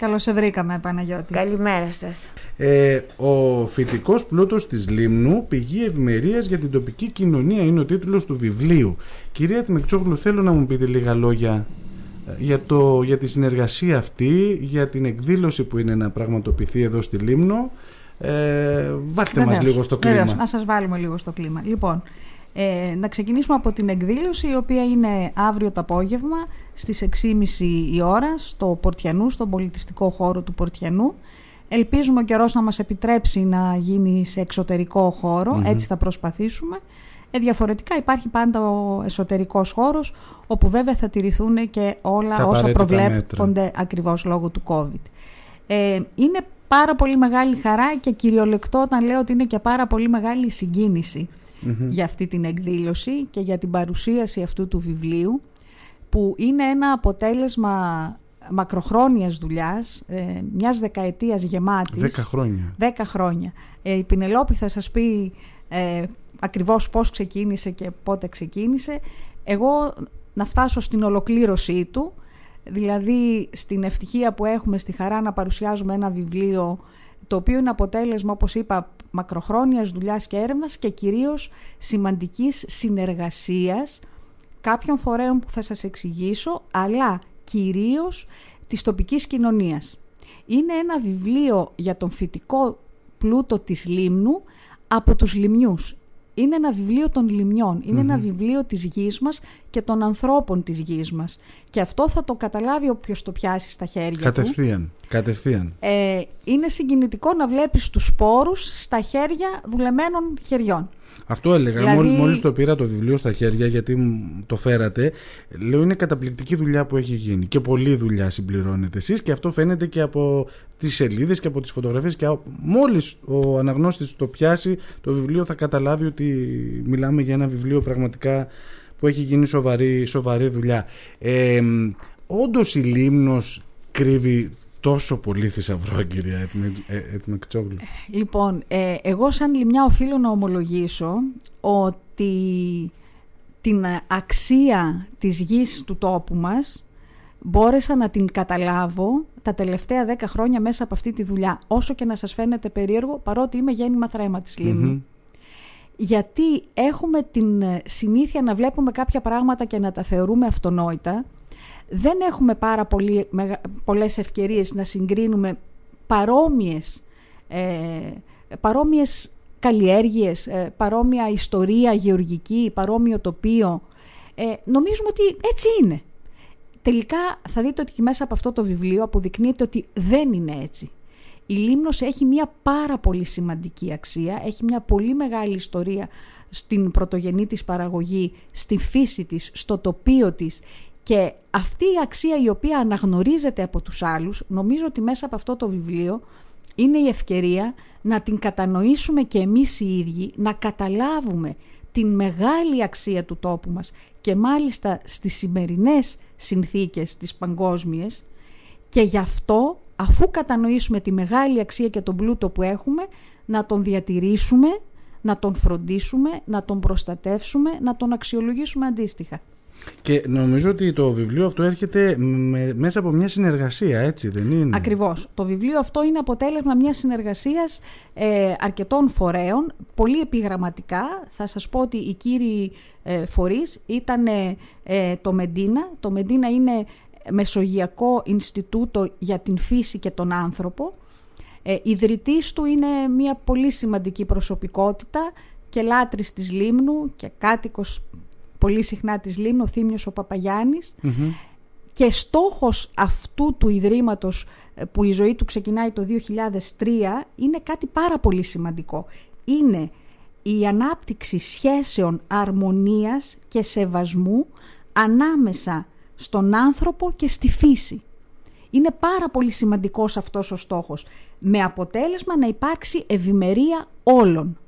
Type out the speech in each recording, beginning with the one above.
Καλώς σε βρήκαμε, Παναγιώτη. Καλημέρα σας. Ε, ο φυτικός πλούτος της Λίμνου, πηγή ευημερίας για την τοπική κοινωνία, είναι ο τίτλος του βιβλίου. Κυρία Τιμεκτσόγλου, θέλω να μου πείτε λίγα λόγια ε, για, το, για τη συνεργασία αυτή, για την εκδήλωση που είναι να πραγματοποιηθεί εδώ στη Λίμνο. Ε, βάλτε μας λίγο στο κλίμα. Βεβαίως, να σας βάλουμε λίγο στο κλίμα. Λοιπόν, ε, να ξεκινήσουμε από την εκδήλωση η οποία είναι αύριο το απόγευμα στις 6.30 η ώρα στο Πορτιανού, στον πολιτιστικό χώρο του Πορτιανού. Ελπίζουμε ο καιρός να μας επιτρέψει να γίνει σε εξωτερικό έτσι θα προσπαθήσουμε. Ε, διαφορετικά υπάρχει πάντα ο εσωτερικός χώρος όπου βέβαια θα τηρηθούν και όλα όσα προβλέπονται μέτρα. ακριβώς λόγω του COVID. Ε, είναι πάρα πολύ μεγάλη χαρά και κυριολεκτό όταν λέω ότι είναι και πάρα πολύ μεγάλη συγκίνηση για αυτή την εκδήλωση και για την παρουσίαση αυτού του βιβλίου που είναι ένα αποτέλεσμα μακροχρόνιας δουλειάς, ε, μιας δεκαετίας γεμάτης. Δέκα χρόνια. Δέκα χρόνια. Ε, η Πινελόπη θα σας πει ε, ακριβώς πώς ξεκίνησε και πότε ξεκίνησε. Εγώ να φτάσω στην ολοκλήρωσή του, δηλαδή στην ευτυχία που έχουμε στη χαρά να παρουσιάζουμε ένα βιβλίο το οποίο είναι αποτέλεσμα, όπως είπα, μακροχρόνιας δουλειάς και έρευνας και κυρίως σημαντικής συνεργασίας κάποιων φορέων που θα σας εξηγήσω, αλλά κυρίως της τοπικής κοινωνίας. Είναι ένα βιβλίο για τον φυτικό πλούτο της Λίμνου από τους Λιμνιούς είναι ένα βιβλίο των λιμνιών, ένα βιβλίο της γης μας και των ανθρώπων της γης μας. Και αυτό θα το καταλάβει όποιος το πιάσει στα χέρια κατευθείαν, του. Κατευθείαν, ε, Είναι συγκινητικό να βλέπεις τους σπόρους στα χέρια δουλεμένων χεριών. Αυτό έλεγα. Δηλαδή... Μόλι το πήρα το βιβλίο στα χέρια, γιατί το φέρατε, λέω είναι καταπληκτική δουλειά που έχει γίνει. Και πολλή δουλειά συμπληρώνετε εσείς και αυτό φαίνεται και από τις σελίδες και από τις φωτογραφίες. Και μόλις ο αναγνώστης το πιάσει το βιβλίο, θα καταλάβει ότι μιλάμε για ένα βιβλίο πραγματικά που έχει γίνει σοβαρή, σοβαρή δουλειά. Ε, Όντως η Λίμνος κρύβει τόσο πολύ θησαυρό, κυρία Ετμεκτσόγλου. Λοιπόν, ε, εγώ σαν λιμιά οφείλω να ομολογήσω ότι την αξία της γης του τόπου μας μπόρεσα να την καταλάβω τα τελευταία δέκα χρόνια μέσα από αυτή τη δουλειά. Όσο και να σας φαίνεται περίεργο, παρότι είμαι γέννημα θρέμα της λιμνου Γιατί έχουμε την συνήθεια να βλέπουμε κάποια πράγματα και να τα θεωρούμε αυτονόητα δεν έχουμε πάρα πολύ, πολλές ευκαιρίες να συγκρίνουμε παρόμοιες, ε, παρόμοιες καλλιέργειες, ε, παρόμοια ιστορία γεωργική, παρόμοιο τοπίο. Ε, νομίζουμε ότι έτσι είναι. Τελικά θα δείτε ότι μέσα από αυτό το βιβλίο αποδεικνύεται ότι δεν είναι έτσι. Η Λίμνος έχει μια πάρα πολύ σημαντική αξία, έχει μια πολύ μεγάλη ιστορία στην πρωτογενή της παραγωγή, στη φύση της, στο τοπίο της και αυτή η αξία η οποία αναγνωρίζεται από τους άλλους, νομίζω ότι μέσα από αυτό το βιβλίο είναι η ευκαιρία να την κατανοήσουμε και εμείς οι ίδιοι, να καταλάβουμε την μεγάλη αξία του τόπου μας και μάλιστα στις σημερινές συνθήκες της παγκόσμιες και γι' αυτό αφού κατανοήσουμε τη μεγάλη αξία και τον πλούτο που έχουμε να τον διατηρήσουμε, να τον φροντίσουμε, να τον προστατεύσουμε, να τον αξιολογήσουμε αντίστοιχα. Και νομίζω ότι το βιβλίο αυτό έρχεται μέσα από μια συνεργασία, έτσι δεν είναι; Ακριβώς. Το βιβλίο αυτό είναι αποτέλεσμα μιας συνεργασίας ε, αρκετών φορέων, πολύ επιγραμματικά. Θα σας πω ότι οι κύριοι ε, φορείς ήταν ε, το Μεντίνα. Το Μεντίνα είναι Μεσογειακό Ινστιτούτο για την Φύση και τον Άνθρωπο. Ε, ιδρυτής του είναι μια πολύ σημαντική προσωπικότητα και λάτρης της Λίμνου και κάτοικος πολύ συχνά της Λίμνου, ο Θήμιος ο παπαγιαννης Και στόχος αυτού του Ιδρύματος ε, που η ζωή του ξεκινάει το 2003 είναι κάτι πάρα πολύ σημαντικό. Είναι η ανάπτυξη σχέσεων αρμονίας και σεβασμού ανάμεσα στον άνθρωπο και στη φύση. Είναι πάρα πολύ σημαντικός αυτός ο στόχος, με αποτέλεσμα να υπάρξει ευημερία όλων.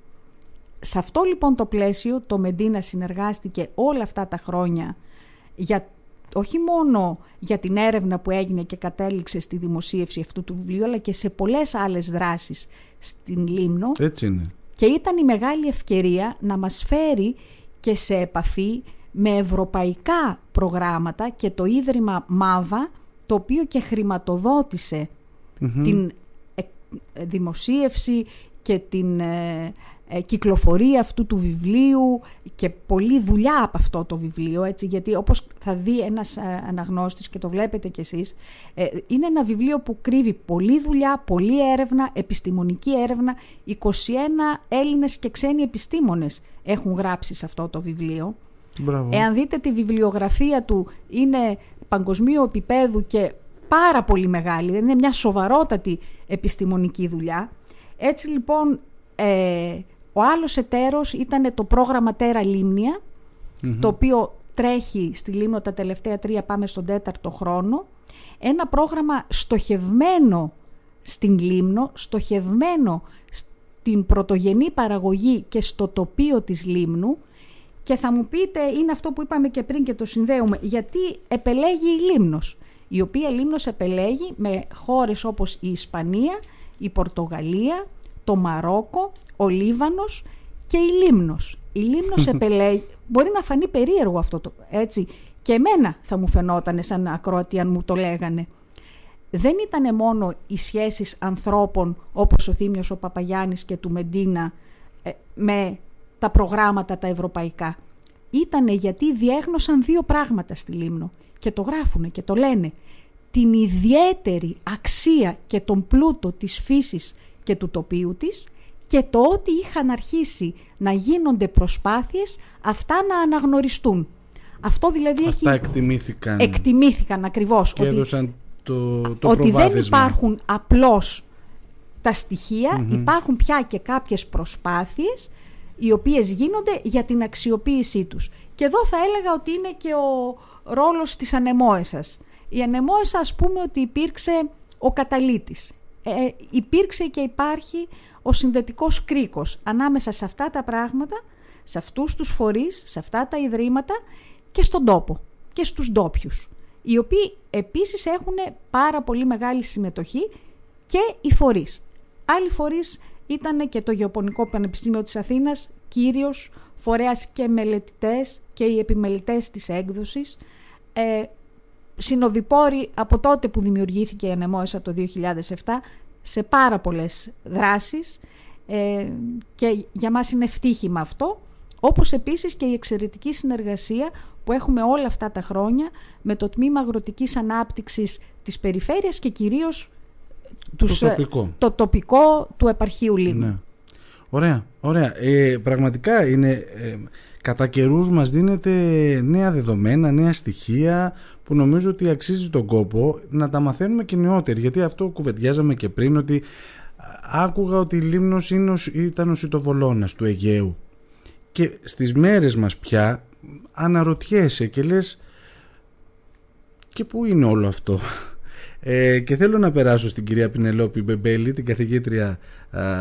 Σε αυτό λοιπόν το πλαίσιο το Μεντίνα συνεργάστηκε όλα αυτά τα χρόνια για όχι μόνο για την έρευνα που έγινε και κατέληξε στη δημοσίευση αυτού του βιβλίου, αλλά και σε πολλές άλλες δράσεις στην Λίμνο. Έτσι είναι. Και ήταν η μεγάλη ευκαιρία να μας φέρει και σε επαφή με ευρωπαϊκά προγράμματα και το Ίδρυμα ΜΑΒΑ, το οποίο και χρηματοδότησε την δημοσίευση και την ε, κυκλοφορία αυτού του βιβλίου και πολλή δουλειά από αυτό το βιβλίο, έτσι, γιατί όπως θα δει ένας ε, αναγνώστης και το βλέπετε κι εσείς, ε, είναι ένα βιβλίο που κρύβει πολλή δουλειά, πολλή έρευνα, επιστημονική έρευνα. 21 Έλληνες και ξένοι επιστήμονες έχουν γράψει σε αυτό το βιβλίο. Μπράβο. Εάν δείτε τη βιβλιογραφία του, είναι παγκοσμίου επίπεδου και πάρα πολύ μεγάλη, είναι μια σοβαρότατη επιστημονική δουλειά. Έτσι λοιπόν ε, ο άλλος εταίρος ήταν το πρόγραμμα Τέρα το οποίο τρέχει στη Λίμνο τα τελευταία τρία, πάμε στον τέταρτο χρόνο. Ένα πρόγραμμα στοχευμένο στην Λίμνο, στοχευμένο στην πρωτογενή παραγωγή και στο τοπίο της Λίμνου και θα μου πείτε, είναι αυτό που είπαμε και πριν και το συνδέουμε, γιατί επελέγει η Λίμνος, η οποία Λίμνος επελέγει με χώρες όπως η Ισπανία, η Πορτογαλία, το Μαρόκο, ο Λίβανος και η Λίμνος. Η Λίμνος επελέγει, μπορεί να φανεί περίεργο αυτό το έτσι, και εμένα θα μου φαινόταν σαν ακροατή αν μου το λέγανε. Δεν ήταν μόνο οι σχέσεις ανθρώπων όπως ο Θήμιος ο Παπαγιάννης και του Μεντίνα ε, με τα προγράμματα τα ευρωπαϊκά. Ήτανε γιατί διέγνωσαν δύο πράγματα στη Λίμνο και το γράφουνε και το λένε. Την ιδιαίτερη αξία και τον πλούτο της φύσης και του τοπίου της και το ότι είχαν αρχίσει να γίνονται προσπάθειες αυτά να αναγνωριστούν. Αυτό δηλαδή αυτά έχει... εκτιμήθηκαν. Εκτιμήθηκαν ακριβώς. Και ότι, έδωσαν το, το Ότι δεν υπάρχουν απλώς τα στοιχεια υπάρχουν πια και κάποιες προσπάθειες οι οποίες γίνονται για την αξιοποίησή τους. Και εδώ θα έλεγα ότι είναι και ο ρόλος της ανεμόεσας. Η ανεμόεσα ας πούμε ότι υπήρξε ο καταλήτης. Ε, υπήρξε και υπάρχει ο συνδετικός κρίκος ανάμεσα σε αυτά τα πράγματα, σε αυτούς τους φορείς, σε αυτά τα ιδρύματα και στον τόπο και στους ντόπιους, οι οποίοι επίσης έχουν πάρα πολύ μεγάλη συμμετοχή και οι φορείς. Άλλοι φορείς ήταν και το Γεωπονικό Πανεπιστήμιο της Αθήνας, κύριος φορέας και μελετητές και οι επιμελητές της έκδοσης, ε, συνοδοιπόροι από τότε που δημιουργήθηκε η Ανεμόεσα το 2007 σε πάρα πολλές δράσεις ε, και για μας είναι ευτύχημα αυτό, όπως επίσης και η εξαιρετική συνεργασία που έχουμε όλα αυτά τα χρόνια με το Τμήμα Αγροτικής Ανάπτυξης της Περιφέρειας και κυρίως τους, το, τοπικό. το τοπικό του επαρχείου Λίμνου. Ναι. Ωραία, ωραία. Ε, πραγματικά είναι, ε, κατά καιρούς μας δίνεται νέα δεδομένα, νέα στοιχεία που νομίζω ότι αξίζει τον κόπο να τα μαθαίνουμε και νεότεροι γιατί αυτό κουβεντιάζαμε και πριν ότι άκουγα ότι η Λίμνος είναι, ήταν ο Σιτοβολώνας του Αιγαίου. Και στις μέρες μας πια αναρωτιέσαι και λες και πού είναι όλο αυτό; Ε, και θέλω να περάσω στην κυρία Πινελόπη Μπεμπέλη, την καθηγήτρια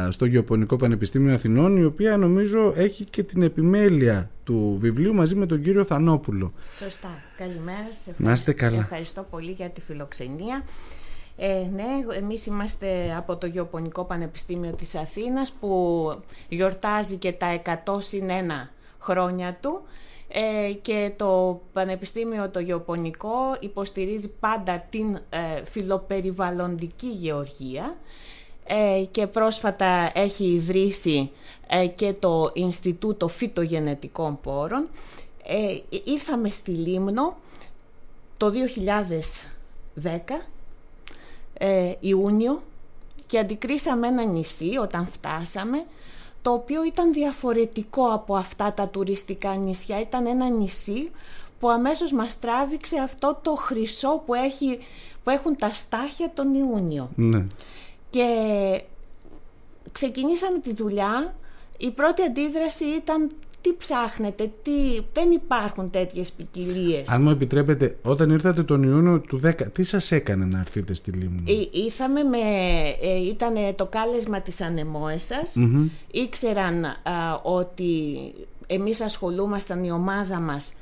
στο Γεωπονικό Πανεπιστήμιο Αθηνών, η οποία νομίζω έχει και την επιμέλεια του βιβλίου μαζί με τον κύριο Θανόπουλο. Σωστά. Καλημέρα σας. Να είστε καλά. Ευχαριστώ πολύ για τη φιλοξενία. Ε, ναι, εμείς είμαστε από το Γεωπονικό Πανεπιστήμιο της Αθήνας που γιορτάζει και τα 100 συν 1 χρόνια του ε, και το Πανεπιστήμιο το Γεωπονικό υποστηρίζει πάντα την ε, φιλοπεριβαλλοντική γεωργία ε, και πρόσφατα έχει ιδρύσει ε, και το Ινστιτούτο Φυτογενετικών Πόρων. Ήρθαμε στη Λίμνο το 2010 Ιούνιο και αντικρίσαμε ένα νησί όταν φτάσαμε το οποίο ήταν διαφορετικό από αυτά τα τουριστικά νησιά. Ήταν ένα νησί που αμέσως μας τράβηξε αυτό το χρυσό που, έχει, που έχουν τα στάχια τον Ιούνιο. Ναι. Και ξεκινήσαμε τη δουλειά. Η πρώτη αντίδραση ήταν τι ψάχνετε, τι... δεν υπάρχουν τέτοιες ποικιλίες. Αν μου επιτρέπετε, όταν ήρθατε τον Ιούνιο του 10, τι σας έκανε να έρθετε στη Λίμνη; ήρθαμε με, ε, ήταν το κάλεσμα της ανεμόεσας, ήξεραν ότι εμείς ασχολούμασταν η ομάδα μας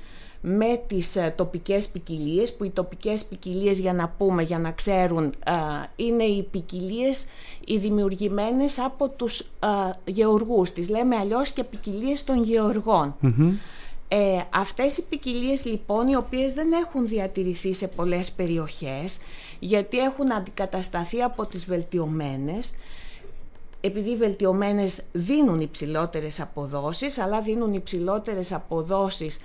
με τις ε, τοπικές ποικιλίες, που οι τοπικές ποικιλίες για να πούμε, για να ξέρουν, είναι οι ποικιλίες οι δημιουργημένες από τους γεωργούς. Τις λέμε αλλιώς και ποικιλίες των γεωργων Ε, αυτές οι ποικιλίες λοιπόν οι οποίες δεν έχουν διατηρηθεί σε πολλές περιοχές γιατί έχουν αντικατασταθεί από τις βελτιωμένες. Επειδή οι βελτιωμένες δίνουν υψηλότερες αποδόσεις αλλά δίνουν υψηλότερες αποδόσεις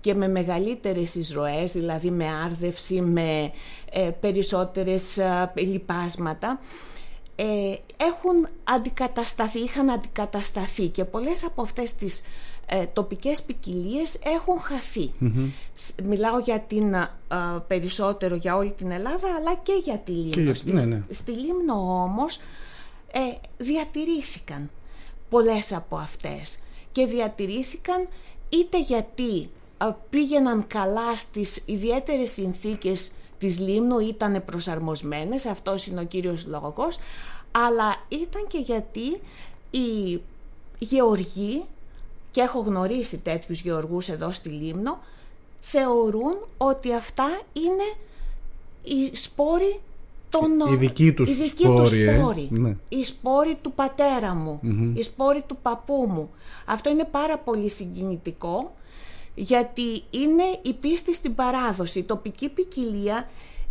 και με μεγαλύτερες εισρωές, δηλαδή με άρδευση, με ε, περισσότερες ε, λιπάσματα, ε, έχουν αντικατασταθεί, είχαν αντικατασταθεί και πολλές από αυτές τις ε, τοπικές ποικιλίες έχουν Μιλάω για την περισσότερο για όλη την Ελλάδα αλλά και για τη Λίμνο. Στη, ναι, ναι. στη Λίμνο όμως ε, διατηρήθηκαν πολλές από αυτές και διατηρήθηκαν είτε γιατί πήγαιναν καλά στις ιδιαίτερες συνθήκες της Λίμνου ήταν προσαρμοσμένες, αυτός είναι ο κύριος λόγος, αλλά ήταν και γιατί οι γεωργοί, και έχω γνωρίσει τέτοιους γεωργούς εδώ στη Λίμνο, θεωρούν ότι αυτά είναι οι σπόροι των... Οι δικοί τους οι σπόροι, ε. σπόροι. Ναι. Οι σπόροι του πατέρα μου, οι σπόροι του παππού μου. Αυτό είναι πάρα πολύ συγκινητικό γιατί είναι η πίστη στην παράδοση. Η τοπική ποικιλία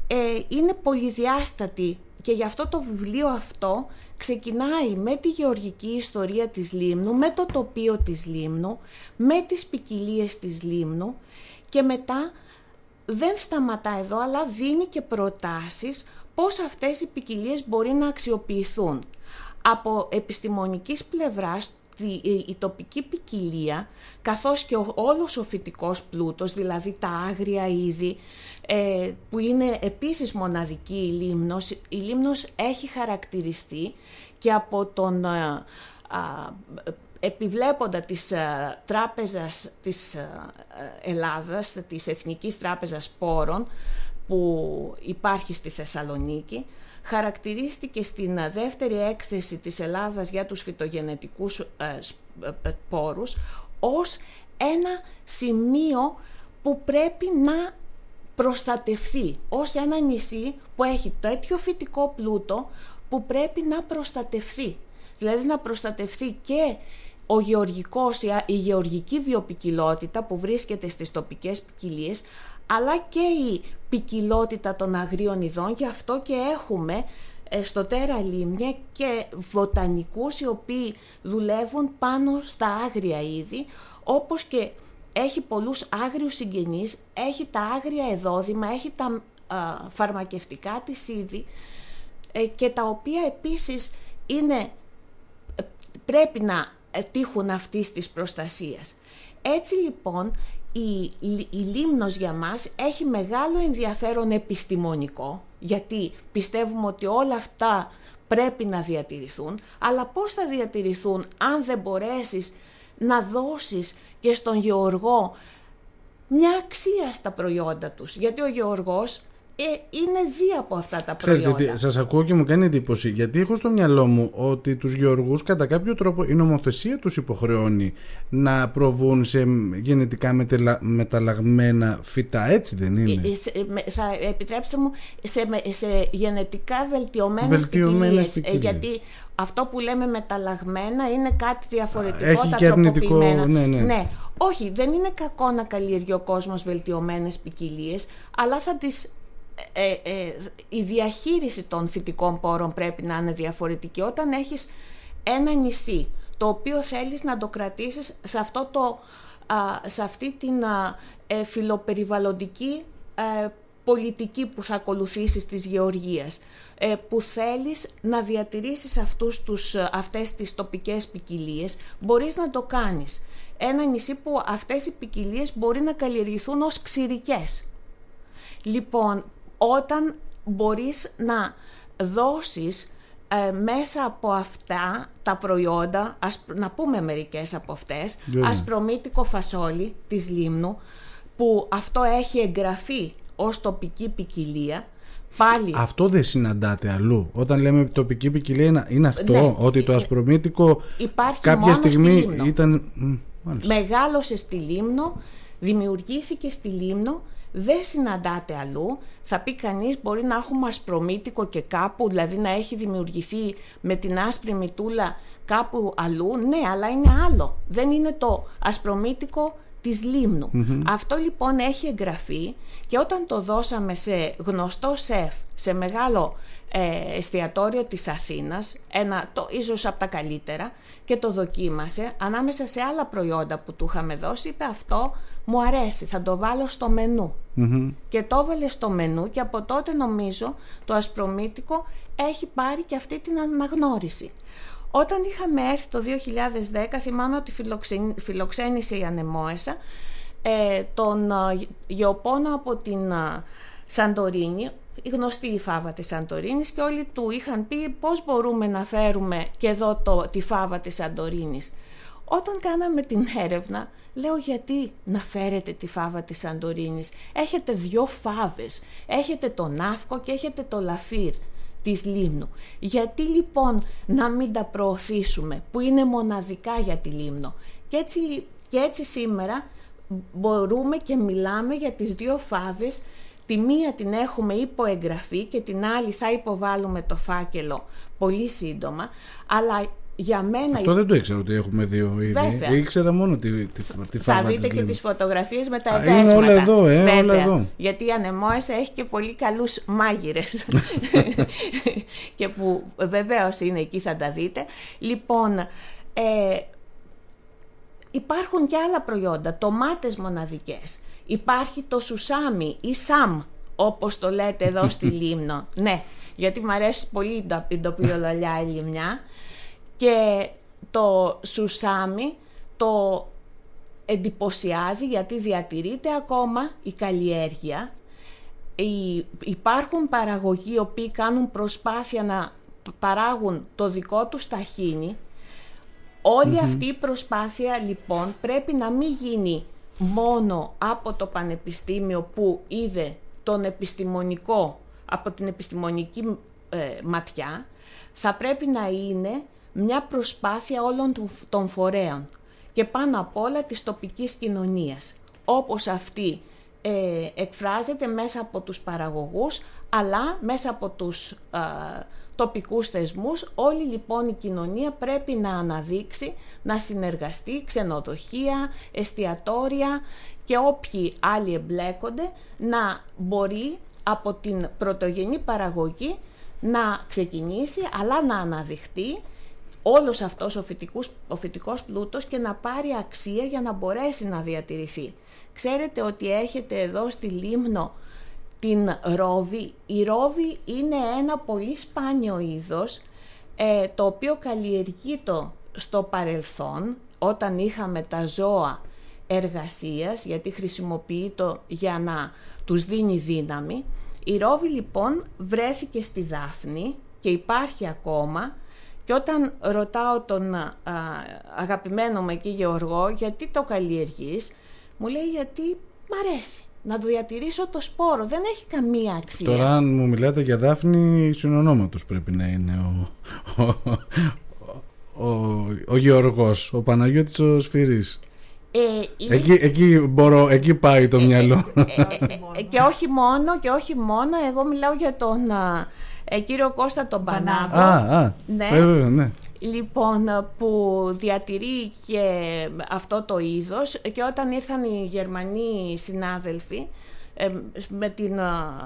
ε, είναι πολυδιάστατη και γι' αυτό το βιβλίο αυτό ξεκινάει με τη γεωργική ιστορία της Λίμνου, με το τοπίο της Λίμνου, με τις ποικιλίες της Λίμνου και μετά δεν σταματά εδώ αλλά δίνει και προτάσεις πώς αυτές οι ποικιλίες μπορεί να αξιοποιηθούν. Από επιστημονικής πλευράς η τοπική ποικιλία καθώς και ο, όλος ο φυτικός πλούτος, δηλαδή τα άγρια είδη, ε, που είναι επίσης μοναδική η Λίμνος. Η Λίμνος έχει χαρακτηριστεί και από τον ε, επιβλέποντα της ε, τράπεζας της Ελλάδας, της Εθνικής Τράπεζας Πόρων, που υπάρχει στη Θεσσαλονίκη, χαρακτηρίστηκε στην δεύτερη έκθεση της Ελλάδας για τους φυτογενετικούς πόρους ως ένα σημείο που πρέπει να προστατευθεί, ως ένα νησί που έχει τέτοιο φυτικό πλούτο που πρέπει να προστατευθεί. Δηλαδή να προστατευθεί και ο γεωργικός, η γεωργική βιοπικιλότητα που βρίσκεται στις τοπικές ποικιλίες, αλλά και η ποικιλότητα των αγρίων ειδών, γι' αυτό και έχουμε ε, στο Τέρα Λίμνια και βοτανικούς οι οποίοι δουλεύουν πάνω στα άγρια είδη, όπως και έχει πολλούς άγριους συγγενείς, έχει τα άγρια εδόδημα, έχει τα φαρμακευτικά της είδη ε, και τα οποία επίσης είναι, ε, πρέπει να τύχουν αυτής της προστασίας. Έτσι λοιπόν η, η Λίμνος για μας έχει μεγάλο ενδιαφέρον επιστημονικό γιατί πιστεύουμε ότι όλα αυτά πρέπει να διατηρηθούν αλλά πώς θα διατηρηθούν αν δεν μπορέσεις να δώσεις και στον γεωργό μια αξία στα προϊόντα τους. Γιατί ο γεωργός ε, είναι ζει από αυτά τα προϊόντα. Ξέρετε, σας ακούω και μου κάνει εντύπωση γιατί έχω στο μυαλό μου ότι τους γεωργούς κατά κάποιο τρόπο η νομοθεσία τους υποχρεώνει να προβούν σε γενετικά μεταλλαγμένα φυτά, έτσι δεν είναι; Ε, ε, θα επιτρέψτε μου σε, σε γενετικά βελτιωμένες, βελτιωμένες ε, γιατί αυτό που λέμε μεταλλαγμένα είναι κάτι διαφορετικό, Έχει τα και αρνητικό, ναι, ναι. ναι. Όχι, δεν είναι κακό να καλλιεργεί ο κόσμος βελτιωμένες ποικιλίες, αλλά θα τις ε, ε, η διαχείριση των φυτικών πόρων πρέπει να είναι διαφορετική. Όταν έχεις ένα νησί το οποίο θέλεις να το κρατήσεις σε, αυτό το, σε αυτή την ε, φιλοπεριβαλλοντική ε, πολιτική που θα ακολουθήσεις της γεωργίας ε, που θέλεις να διατηρήσεις αυτούς τους, αυτές τις τοπικές ποικιλίες, μπορείς να το κάνεις. Ένα νησί που αυτές οι ποικιλίες μπορεί να καλλιεργηθούν ως ξηρικές. Λοιπόν, όταν μπορείς να δώσεις ε, μέσα από αυτά τα προϊόντα, ας, να πούμε μερικές από αυτές, yeah. ασπρομήτικο φασόλι της Λίμνου, που αυτό έχει εγγραφεί ως τοπική ποικιλία, Πάλι. Αυτό δεν συναντάτε αλλού. Όταν λέμε τοπική ποικιλία είναι αυτό, ναι. ότι το ασπρομήτικο Υπάρχει κάποια στιγμή ήταν... Μεγάλωσε στη Λίμνο, δημιουργήθηκε στη Λίμνο δεν συναντάτε αλλού. Θα πει κανείς μπορεί να έχουμε ασπρομήτικο και κάπου, δηλαδή να έχει δημιουργηθεί με την άσπρη μητούλα κάπου αλλού. Ναι, αλλά είναι άλλο. Δεν είναι το ασπρομήτικο της λιμνου Αυτό λοιπόν έχει εγγραφεί και όταν το δώσαμε σε γνωστό σεφ, σε μεγάλο ε, εστιατόριο της Αθήνας, ένα, το, ίσως από τα καλύτερα, και το δοκίμασε, ανάμεσα σε άλλα προϊόντα που του είχαμε δώσει, είπε αυτό μου αρέσει, θα το βάλω στο μενου Και το έβαλε στο μενού και από τότε νομίζω το ασπρομήτικο έχει πάρει και αυτή την αναγνώριση. Όταν είχαμε έρθει το 2010, θυμάμαι ότι φιλοξένησε η Ανεμόεσα ε, τον ε, γεωπόνο από την ε, Σαντορίνη, η γνωστή η φάβα της Σαντορίνης και όλοι του είχαν πει πώς μπορούμε να φέρουμε και εδώ το, τη φάβα της Σαντορίνης. Όταν κάναμε την έρευνα, λέω γιατί να φέρετε τη φάβα της Σαντορίνης. Έχετε δυο φάβες, έχετε το Ναύκο και έχετε το Λαφύρ της Λίμνου. Γιατί λοιπόν να μην τα προωθήσουμε που είναι μοναδικά για τη Λίμνο. Και έτσι, και έτσι σήμερα μπορούμε και μιλάμε για τις δύο φάβες Τη μία την έχουμε υποεγγραφεί και την άλλη θα υποβάλουμε το φάκελο πολύ σύντομα, αλλά για μένα... Αυτό δεν το ήξερα ότι έχουμε δύο ήδη. Βέβαια. Ήξερα μόνο τη, τη, τη Θα δείτε και τις φωτογραφίες με τα εδέσματα. Είναι όλα εδώ, ε, Βέβαια. όλα εδώ. Γιατί η Ανεμόεσα έχει και πολύ καλούς μάγειρες. και που βεβαίως είναι εκεί θα τα δείτε. Λοιπόν, ε, υπάρχουν και άλλα προϊόντα, τομάτες μοναδικές. Υπάρχει το σουσάμι ή σαμ, όπως το λέτε εδώ στη Λίμνο. Ναι, γιατί μου αρέσει πολύ η τοπιολαλιά η λιμνιά. Και το σουσάμι το εντυπωσιάζει γιατί διατηρείται ακόμα η καλλιέργεια. Υπάρχουν παραγωγοί οι οποίοι κάνουν προσπάθεια να παράγουν το δικό τους ταχύνι. αυτή η προσπάθεια λοιπόν πρέπει να μην γίνει μόνο από το πανεπιστήμιο που είδε τον επιστημονικό, από την επιστημονική ε, ματιά, θα πρέπει να είναι μια προσπάθεια όλων των φορέων και πάνω απ' όλα της τοπικής κοινωνίας, όπως αυτή ε, εκφράζεται μέσα από τους παραγωγούς, αλλά μέσα από τους ε, τοπικούς θεσμούς. Όλη λοιπόν η κοινωνία πρέπει να αναδείξει, να συνεργαστεί, ξενοδοχεία, εστιατόρια και όποιοι άλλοι εμπλέκονται να μπορεί από την πρωτογενή παραγωγή να ξεκινήσει αλλά να αναδειχτεί όλος αυτός ο, φυτικός, ο φυτικός πλούτος και να πάρει αξία για να μπορέσει να διατηρηθεί. Ξέρετε ότι έχετε εδώ στη Λίμνο την ρόβη. Η ρόβη είναι ένα πολύ σπάνιο είδος ε, το οποίο καλλιεργείται στο παρελθόν όταν είχαμε τα ζώα εργασίας γιατί χρησιμοποιεί το για να τους δίνει δύναμη. Η ρόβη λοιπόν βρέθηκε στη Δάφνη και υπάρχει ακόμα και όταν ρωτάω τον α, αγαπημένο μου εκεί Γεωργό γιατί το καλλιεργείς μου λέει γιατί μ' αρέσει να το διατηρήσω το σπόρο. Δεν έχει καμία αξία. Τώρα αν μου μιλάτε για Δάφνη, συνονόματος πρέπει να είναι ο, ο, ο, ο Γεωργός, ο Παναγιώτης ο Σφυρής. Ε, εκεί, εκεί, μπορώ, εκεί πάει το ε, μυαλό. Ε, και όχι μόνο, και όχι μόνο, εγώ μιλάω για τον κύριο Κώστα τον Πανάβο. Α, α, ναι. ναι λοιπόν που διατηρεί και αυτό το είδος. Και όταν ήρθαν οι Γερμανοί συνάδελφοι με την,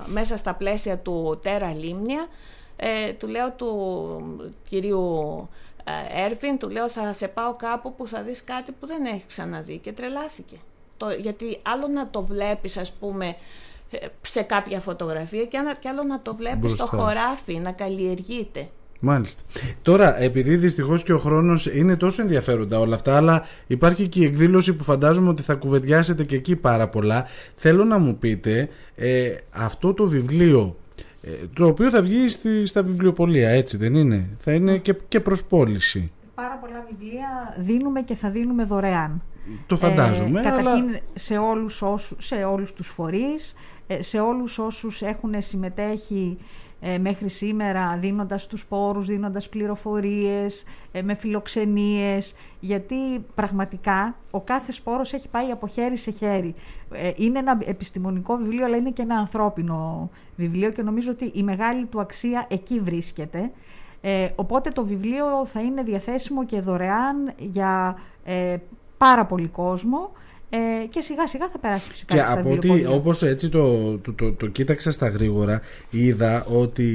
μέσα στα πλαίσια του Τέρα Λίμνια ε, του λέω του κυρίου ε, Έρφιν του λέω θα σε πάω κάπου που θα δεις κάτι που δεν έχει ξαναδεί και τρελάθηκε. Το, γιατί άλλο να το βλέπεις ας πούμε ε, σε κάποια φωτογραφία και άλλο να το βλέπεις στο χωράφι να καλλιεργείται Μάλιστα. Τώρα, επειδή δυστυχώς και ο χρόνος είναι τόσο ενδιαφέροντα όλα αυτά, αλλά υπάρχει και η εκδήλωση που φαντάζομαι ότι θα κουβεντιάσετε και εκεί πάρα πολλά. Θέλω να μου πείτε, ε, αυτό το βιβλίο, ε, το οποίο θα βγει στη, στα βιβλιοπολία, έτσι δεν είναι, θα είναι και, και προς πώληση. Πάρα πολλά βιβλία δίνουμε και θα δίνουμε δωρεάν. Το φαντάζομαι. Ε, καταρχήν αλλά... σε, όλους όσους, σε όλους τους φορείς, ε, σε όλους όσους έχουν συμμετέχει ε, μέχρι σήμερα δίνοντας τους πόρους, δίνοντας πληροφορίες, ε, με φιλοξενίες, γιατί πραγματικά ο κάθε σπόρος έχει πάει από χέρι σε χέρι. Ε, είναι ένα επιστημονικό βιβλίο, αλλά είναι και ένα ανθρώπινο βιβλίο και νομίζω ότι η μεγάλη του αξία εκεί βρίσκεται. Ε, οπότε το βιβλίο θα είναι διαθέσιμο και δωρεάν για πάρα πολύ κόσμο ε, και σιγά σιγά θα περάσει φυσικά και από ότι όπως έτσι το, το, το, το, κοίταξα στα γρήγορα είδα ότι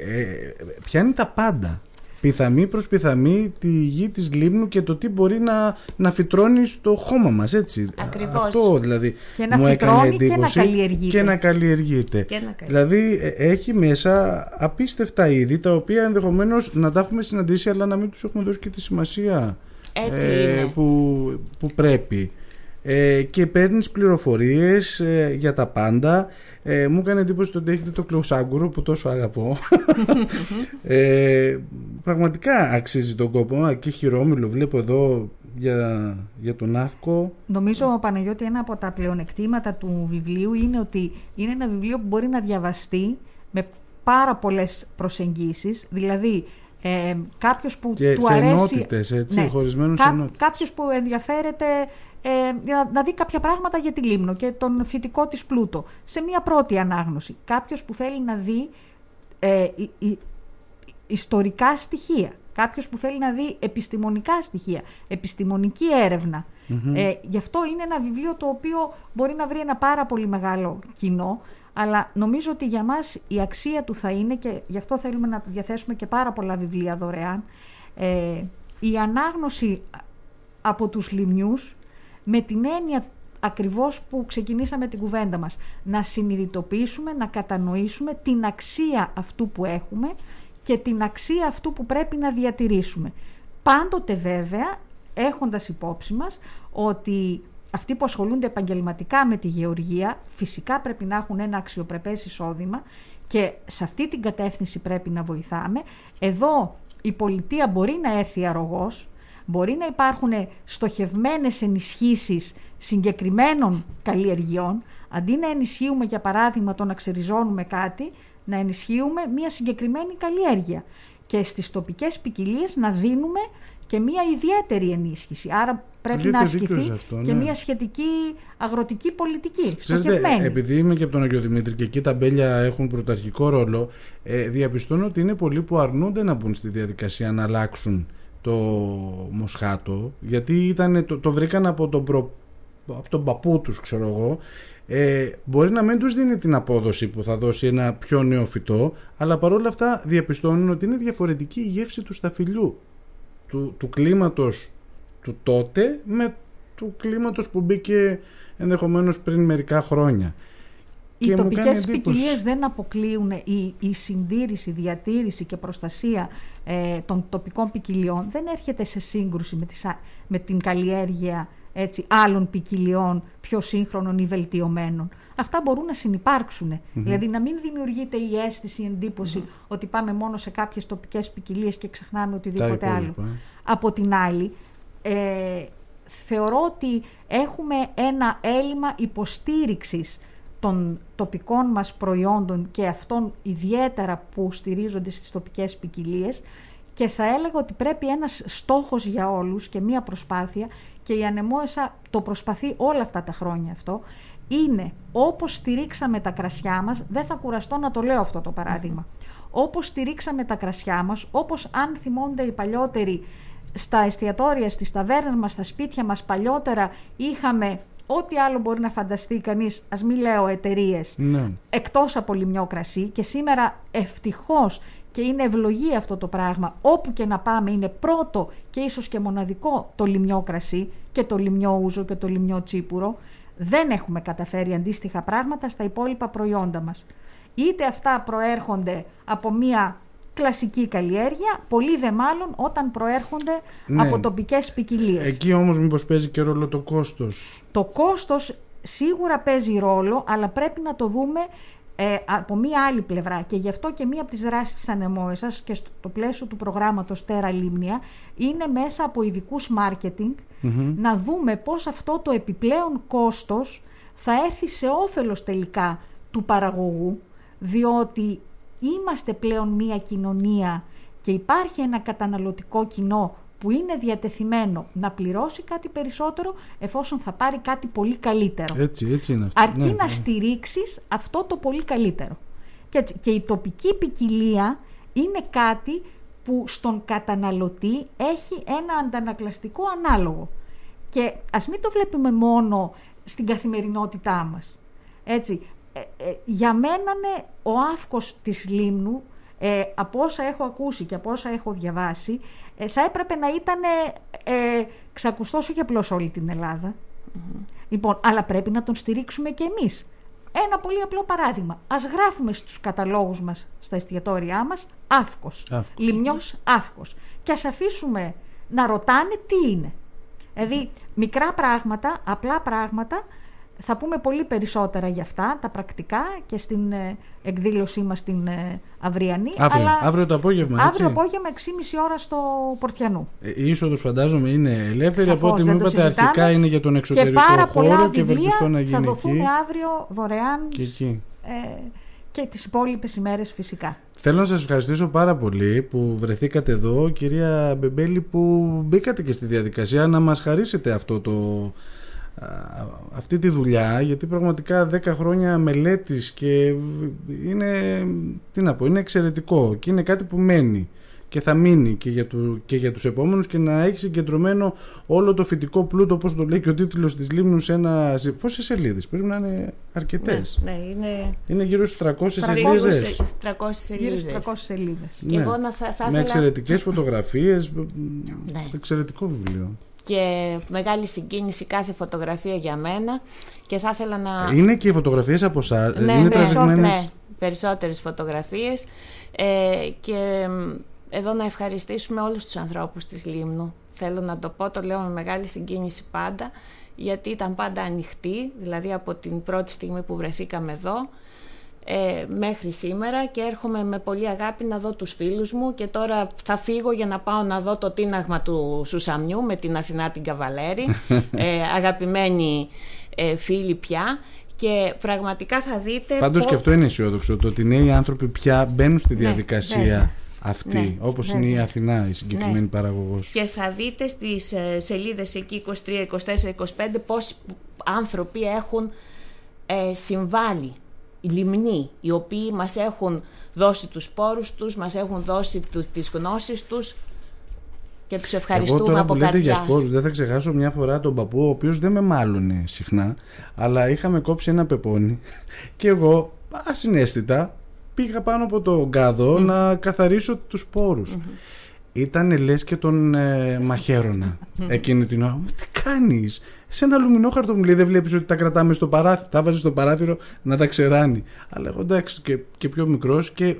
ε, πιάνει τα πάντα. Πιθαμή προς πιθαμή τη γη της Λίμνου και το τι μπορεί να, να φυτρώνει στο χώμα μας έτσι. Ακριβώς. αυτό δηλαδή και να μου έκανε εντύπωση και να καλλιεργείται, και να καλλιεργείται. Και να δηλαδή ε, έχει μέσα απίστευτα είδη τα οποία ενδεχομένως να τα έχουμε συναντήσει αλλά να μην τους έχουμε δώσει και τη σημασία έτσι ε, που, που πρέπει ε, και παίρνεις πληροφορίες ε, για τα πάντα. Ε, μου έκανε εντύπωση ότι έχετε το κλωσάγκουρο που τόσο αγαπώ. Ε, πραγματικά αξίζει τον κόπο. Και χειρόμιλο βλέπω εδώ για, για τον Αύκο Νομίζω Παναγιώτη ένα από τα πλεονεκτήματα του βιβλίου είναι ότι είναι ένα βιβλίο που μπορεί να διαβαστεί με πάρα πολλές προσεγγίσεις. Δηλαδή ε, κάποιος που και του σε αρέσει... ενότητες, έτσι, ναι, χωρισμένους κά, Κάποιος που ενδιαφέρεται ε, να, να δει κάποια πράγματα για τη Λίμνο και τον φυτικό της πλούτο σε μια πρώτη ανάγνωση. Κάποιος που θέλει να δει ε, ιστορικά στοιχεία. Κάποιος που θέλει να δει επιστημονικά στοιχεία, επιστημονική Ε, γι' αυτό είναι ένα βιβλίο το οποίο μπορεί να βρει ένα πάρα πολύ μεγάλο κοινό, αλλά νομίζω ότι για μας η αξία του θα είναι και γι' αυτό θέλουμε να διαθέσουμε και πάρα πολλά βιβλία δωρεάν, ε, η ανάγνωση από τους λιμιούς με την έννοια ακριβώς που ξεκινήσαμε την κουβέντα μας. Να συνειδητοποιήσουμε, να κατανοήσουμε την αξία αυτού που έχουμε και την αξία αυτού που πρέπει να διατηρήσουμε. Πάντοτε βέβαια έχοντας υπόψη μας ότι αυτοί που ασχολούνται επαγγελματικά με τη γεωργία φυσικά πρέπει να έχουν ένα αξιοπρεπές εισόδημα και σε αυτή την κατεύθυνση πρέπει να βοηθάμε. Εδώ η πολιτεία μπορεί να έρθει αρρωγός, μπορεί να υπάρχουν στοχευμένες ενισχύσεις συγκεκριμένων καλλιεργειών, αντί να ενισχύουμε για παράδειγμα το να ξεριζώνουμε κάτι, να ενισχύουμε μια συγκεκριμένη καλλιέργεια και στις τοπικές ποικιλίες να δίνουμε και μια ιδιαίτερη ενίσχυση. Άρα πρέπει να ασκηθεί και ναι. μια σχετική αγροτική πολιτική. Στοχευμένη. Επειδή είμαι και από τον Αγιο Δημήτρη και εκεί τα μπέλια έχουν πρωταρχικό ρόλο, ε, διαπιστώνω ότι είναι πολλοί που αρνούνται να μπουν στη διαδικασία να αλλάξουν το Μοσχάτο γιατί ήταν, το, το βρήκαν από τον, προ, από τον παππού τους ξέρω εγώ. Ε, μπορεί να μην τους δίνει την απόδοση που θα δώσει ένα πιο νέο φυτό αλλά παρόλα αυτά διαπιστώνουν ότι είναι διαφορετική η γεύση του σταφυλιού του, του κλίματος του τότε με του κλίματος που μπήκε ενδεχομένως πριν μερικά χρόνια οι τοπικές ποικιλίες δεν αποκλείουν η, η συντήρηση, διατήρηση και προστασία ε, των τοπικών ποικιλιών δεν έρχεται σε σύγκρουση με, τις, με την καλλιέργεια έτσι, άλλων ποικιλιών πιο σύγχρονων ή βελτιωμένων. Αυτά μπορούν να συνεπάρξουν. Δηλαδή να μην δημιουργείται η αίσθηση, η εντύπωση ότι πάμε μόνο σε κάποιες τοπικές ποικιλίες και ξεχνάμε οτιδήποτε άλλο. Ε. Από την άλλη, ε, θεωρώ ότι έχουμε ένα έλλειμμα υποστήριξης των τοπικών μας προϊόντων και αυτών ιδιαίτερα που στηρίζονται στις τοπικές ποικιλίε. και θα έλεγα ότι πρέπει ένας στόχος για όλους και μία προσπάθεια και η Ανεμόεσα το προσπαθεί όλα αυτά τα χρόνια αυτό είναι όπως στηρίξαμε τα κρασιά μας, δεν θα κουραστώ να το λέω αυτό το παράδειγμα, όπως στηρίξαμε τα κρασιά μας, όπως αν θυμώνται οι παλιότεροι στα εστιατόρια, στις ταβέρνες μας, στα σπίτια μας παλιότερα είχαμε ό,τι άλλο μπορεί να φανταστεί κανείς, ας μην λέω εταιρείες, ναι. εκτός από λιμιό κρασί και σήμερα ευτυχώς και είναι ευλογή αυτό το πράγμα, όπου και να πάμε είναι πρώτο και ίσως και μοναδικό το λιμιό κρασί και το λιμιό ούζο και το λιμιό τσίπουρο, δεν έχουμε καταφέρει αντίστοιχα πράγματα στα υπόλοιπα προϊόντα μας. Είτε αυτά προέρχονται από μία κλασική καλλιέργεια, πολύ δε μάλλον όταν προέρχονται ναι. από τοπικές ποικιλίες. Εκεί όμως μήπως παίζει και ρόλο το κόστος; Το κόστος σίγουρα παίζει ρόλο, αλλά πρέπει να το δούμε ε, από μία άλλη πλευρά και γι' αυτό και μία από τις δράσεις της ανεμόεσας και στο πλαίσιο του προγράμματος Τέρα Λίμνια είναι μέσα από ειδικούς marketing να δούμε πώς αυτό το επιπλέον κόστος θα έρθει σε όφελος τελικά του παραγωγού διότι είμαστε πλέον μία κοινωνία και υπάρχει ένα καταναλωτικό κοινό που είναι διατεθειμένο να πληρώσει κάτι περισσότερο εφόσον θα πάρει κάτι πολύ καλύτερο. Έτσι, έτσι είναι αυτό. Αρκεί ναι, να ναι. στηρίξεις αυτό το πολύ καλύτερο. Και, έτσι, και η τοπική ποικιλία είναι κάτι που στον καταναλωτή έχει ένα αντανακλαστικό ανάλογο. Και ας μην το βλέπουμε μόνο στην καθημερινότητά μας. Έτσι, ε, ε, για μένα ναι, ο άφκος της Λίμνου, ε, από όσα έχω ακούσει και από όσα έχω διαβάσει, θα έπρεπε να ήταν ε, ξακουστός όχι απλώς όλη την ελλαδα Λοιπόν, αλλά πρέπει να τον στηρίξουμε και εμείς. Ένα πολύ απλό παράδειγμα. Ας γράφουμε στους καταλόγους μας, στα εστιατόρια μας, άφκος. άφκος. Λιμνιός άφκος. Και ας αφήσουμε να ρωτάνε τι είναι. Δηλαδή, μικρά πράγματα, απλά πράγματα, θα πούμε πολύ περισσότερα για αυτά, τα πρακτικά και στην ε, εκδήλωσή μας την ε, αυριανή. Αύριο, αλλά αύριο το απόγευμα, έτσι. Αύριο απόγευμα, 6.30 ώρα στο Πορτιανού. Ε, η είσοδος φαντάζομαι είναι ελεύθερη, από ό,τι μου είπατε αρχικά είναι για τον εξωτερικό και πάρα χώρο και ευελπιστώ να γίνει θα δοθούν αύριο δωρεάν και, εκεί. Ε, και τις υπόλοιπες ημέρες φυσικά. Θέλω να σας ευχαριστήσω πάρα πολύ που βρεθήκατε εδώ, κυρία Μπεμπέλη, που μπήκατε και στη διαδικασία να μας χαρίσετε αυτό το, αυτή τη δουλειά γιατί πραγματικά 10 χρόνια μελέτης και είναι, τι να πω, είναι εξαιρετικό και είναι κάτι που μένει και θα μείνει και για, του, και για τους επόμενους και να έχει συγκεντρωμένο όλο το φυτικό πλούτο όπως το λέει και ο τίτλος της Λίμνου σε ένα... Πόσες σελίδες, πρέπει να είναι αρκετές. Ναι, ναι είναι... είναι γύρω στις 300 σελίδες. 300 σελίδες. 300 σελίδες. Ναι. Και εγώ να θα, θα Με εξαιρετικές φωτογραφίες, ναι. εξαιρετικό βιβλίο και μεγάλη συγκίνηση κάθε φωτογραφία για μένα και θα ήθελα να... Είναι και οι φωτογραφίες από εσά, ναι, είναι ναι, ναι, περισσότερες φωτογραφίες ε, και εδώ να ευχαριστήσουμε όλους τους ανθρώπους της Λίμνου. Θέλω να το πω, το λέω με μεγάλη συγκίνηση πάντα, γιατί ήταν πάντα ανοιχτή, δηλαδή από την πρώτη στιγμή που βρεθήκαμε εδώ, ε, μέχρι σήμερα και έρχομαι με πολύ αγάπη να δω τους φίλους μου και τώρα θα φύγω για να πάω να δω το τίναγμα του Σουσαμιού με την Αθηνά την Καβαλέρη ε, αγαπημένοι ε, φίλοι πια και πραγματικά θα δείτε Πάντως και αυτό είναι αισιόδοξο το ότι νέοι άνθρωποι πια μπαίνουν στη ναι, διαδικασία αυτή, ναι, όπως είναι η Αθηνά, η συγκεκριμένη ναι. παραγωγός. Και θα δείτε στις ε, σελίδες εκεί 23, 24, 25 πόσοι άνθρωποι έχουν ε, συμβάλει οι λιμνοί οι οποίοι μας έχουν δώσει τους πόρους τους, μας έχουν δώσει τις γνώσεις τους και τους ευχαριστούμε Εγώ τώρα από που λέτε για σπόρους δεν θα ξεχάσω μια φορά τον παππού ο οποίος δεν με μάλωνε συχνά αλλά είχαμε κόψει ένα πεπόνι και εγώ ασυναίσθητα πήγα πάνω από το γκάδο να καθαρίσω τους σπόρους. Ήταν λες και τον ε, μαχαίρωνα εκείνη την ώρα. Τι κάνεις; Σε ένα αλουμινόχαρτο μου λέει δεν βλέπεις ότι τα κρατάμε στο παράθυρο. Τα βάζεις στο παράθυρο να τα ξεράνει. Αλλά εγώ εντάξει και, και πιο μικρός και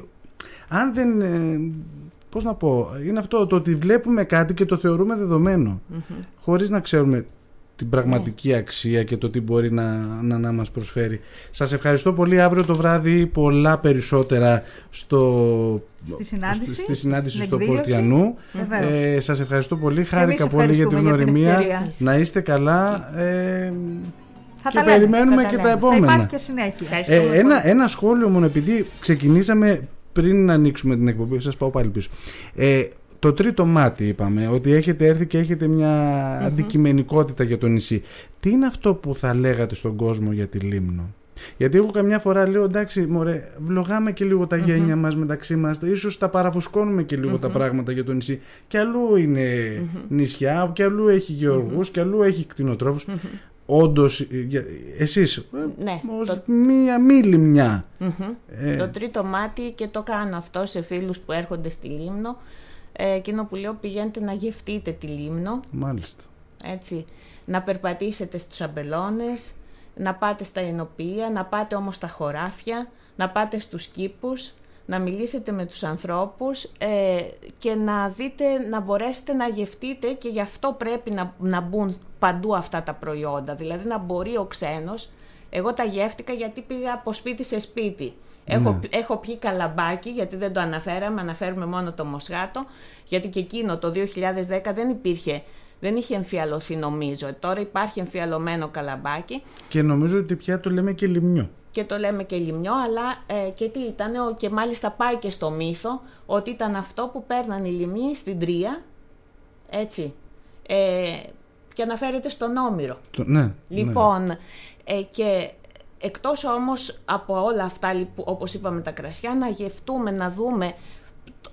αν δεν... Ε, πώς να πω, είναι αυτό το ότι βλέπουμε κάτι και το θεωρούμε δεδομένο. Mm-hmm. Χωρίς να ξέρουμε την πραγματική ναι. αξία και το τι μπορεί να, να, να μας προσφέρει. Σας ευχαριστώ πολύ. Αύριο το βράδυ πολλά περισσότερα στο, στη συνάντηση, στη, συνάντηση στο Πορτιανού. Ε, σας ευχαριστώ πολύ. Χάρηκα πολύ για την γνωριμία. Να είστε καλά. Ε, θα και περιμένουμε και τα επόμενα. Θα υπάρχει και συνέχεια. Ε, ένα, ένα σχόλιο μόνο, επειδή ξεκινήσαμε πριν να ανοίξουμε την εκπομπή, σας πάω πάλι πίσω. Ε, το τρίτο μάτι είπαμε, ότι έχετε έρθει και έχετε μια αντικειμενικότητα για το νησί. Τι είναι αυτό που θα λέγατε στον κόσμο για τη Λίμνο; Γιατί εγώ καμιά φορά λέω εντάξει μωρέ βλογάμε και λίγο τα γένια μας μεταξύ μας Ίσως τα παραφουσκώνουμε και λιγο τα πράγματα για το νησί. Και αλλού είναι νησιά και αλλού έχει γεωργούς και αλλού έχει κτηνοτρόφους. Όντως εσείς ε, ναι, ως το... μία μη λιμνιά ε... Το τρίτο μάτι και το κάνω αυτό σε φίλους που έρχονται στη Λίμνο ε, εκείνο που λέω πηγαίνετε να γευτείτε τη Λίμνο. Μάλιστα. Έτσι, να περπατήσετε στους αμπελώνες, να πάτε στα ενοπία, να πάτε όμως στα χωράφια, να πάτε στους κήπους, να μιλήσετε με τους ανθρώπους ε, και να δείτε, να μπορέσετε να γευτείτε και γι' αυτό πρέπει να, να μπουν παντού αυτά τα προϊόντα. Δηλαδή να μπορεί ο ξένος, εγώ τα γεύτηκα γιατί πήγα από σπίτι σε σπίτι. Έχω, ναι. έχω πιει καλαμπάκι, γιατί δεν το αναφέραμε, αναφέρουμε μόνο το μοσχάτο, γιατί και εκείνο το 2010 δεν υπήρχε, δεν είχε εμφιαλωθεί νομίζω. Τώρα υπάρχει εμφιαλωμένο καλαμπάκι. Και νομίζω ότι πια το λέμε και λιμνιό. Και το λέμε και λιμνιό, αλλά ε, και τι ήταν, και μάλιστα πάει και στο μύθο, ότι ήταν αυτό που παίρναν οι λιμνοί στην Τρία, έτσι, ε, και αναφέρεται στον Όμηρο. ναι, ναι. λοιπόν, Ε, και Εκτός όμως από όλα αυτά, όπως είπαμε τα κρασιά, να γευτούμε, να δούμε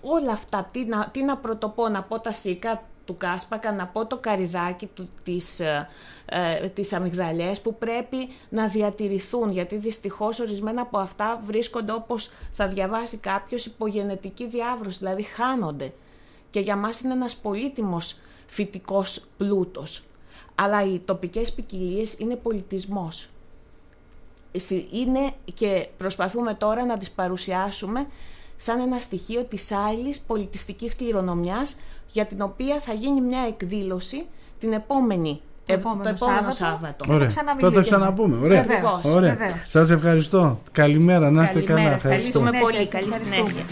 όλα αυτά, τι να, τι να πρωτοπώ, να πω τα σικά του Κάσπακα να πω το καριδάκι του, της, ε, ε, τις αμυγδαλιές που πρέπει να διατηρηθούν γιατί δυστυχώς ορισμένα από αυτά βρίσκονται όπως θα διαβάσει κάποιος υπογενετική διάβρωση, δηλαδή χάνονται και για μας είναι ένας πολύτιμος φυτικός πλούτος. Αλλά οι τοπικές ποικιλίες είναι πολιτισμός. Είναι και προσπαθούμε τώρα να τις παρουσιάσουμε σαν ένα στοιχείο της άλλης πολιτιστικής κληρονομιάς για την οποία θα γίνει μια εκδήλωση την επόμενη το επόμενο Σάββατο. Σάββατο. Ωραία. Θα το ξαναπούμε. Ωραία. Ωραία. Σας ευχαριστώ. Καλημέρα. Να είστε καλά. Ευχαριστούμε πολύ. Καλή συνέχεια.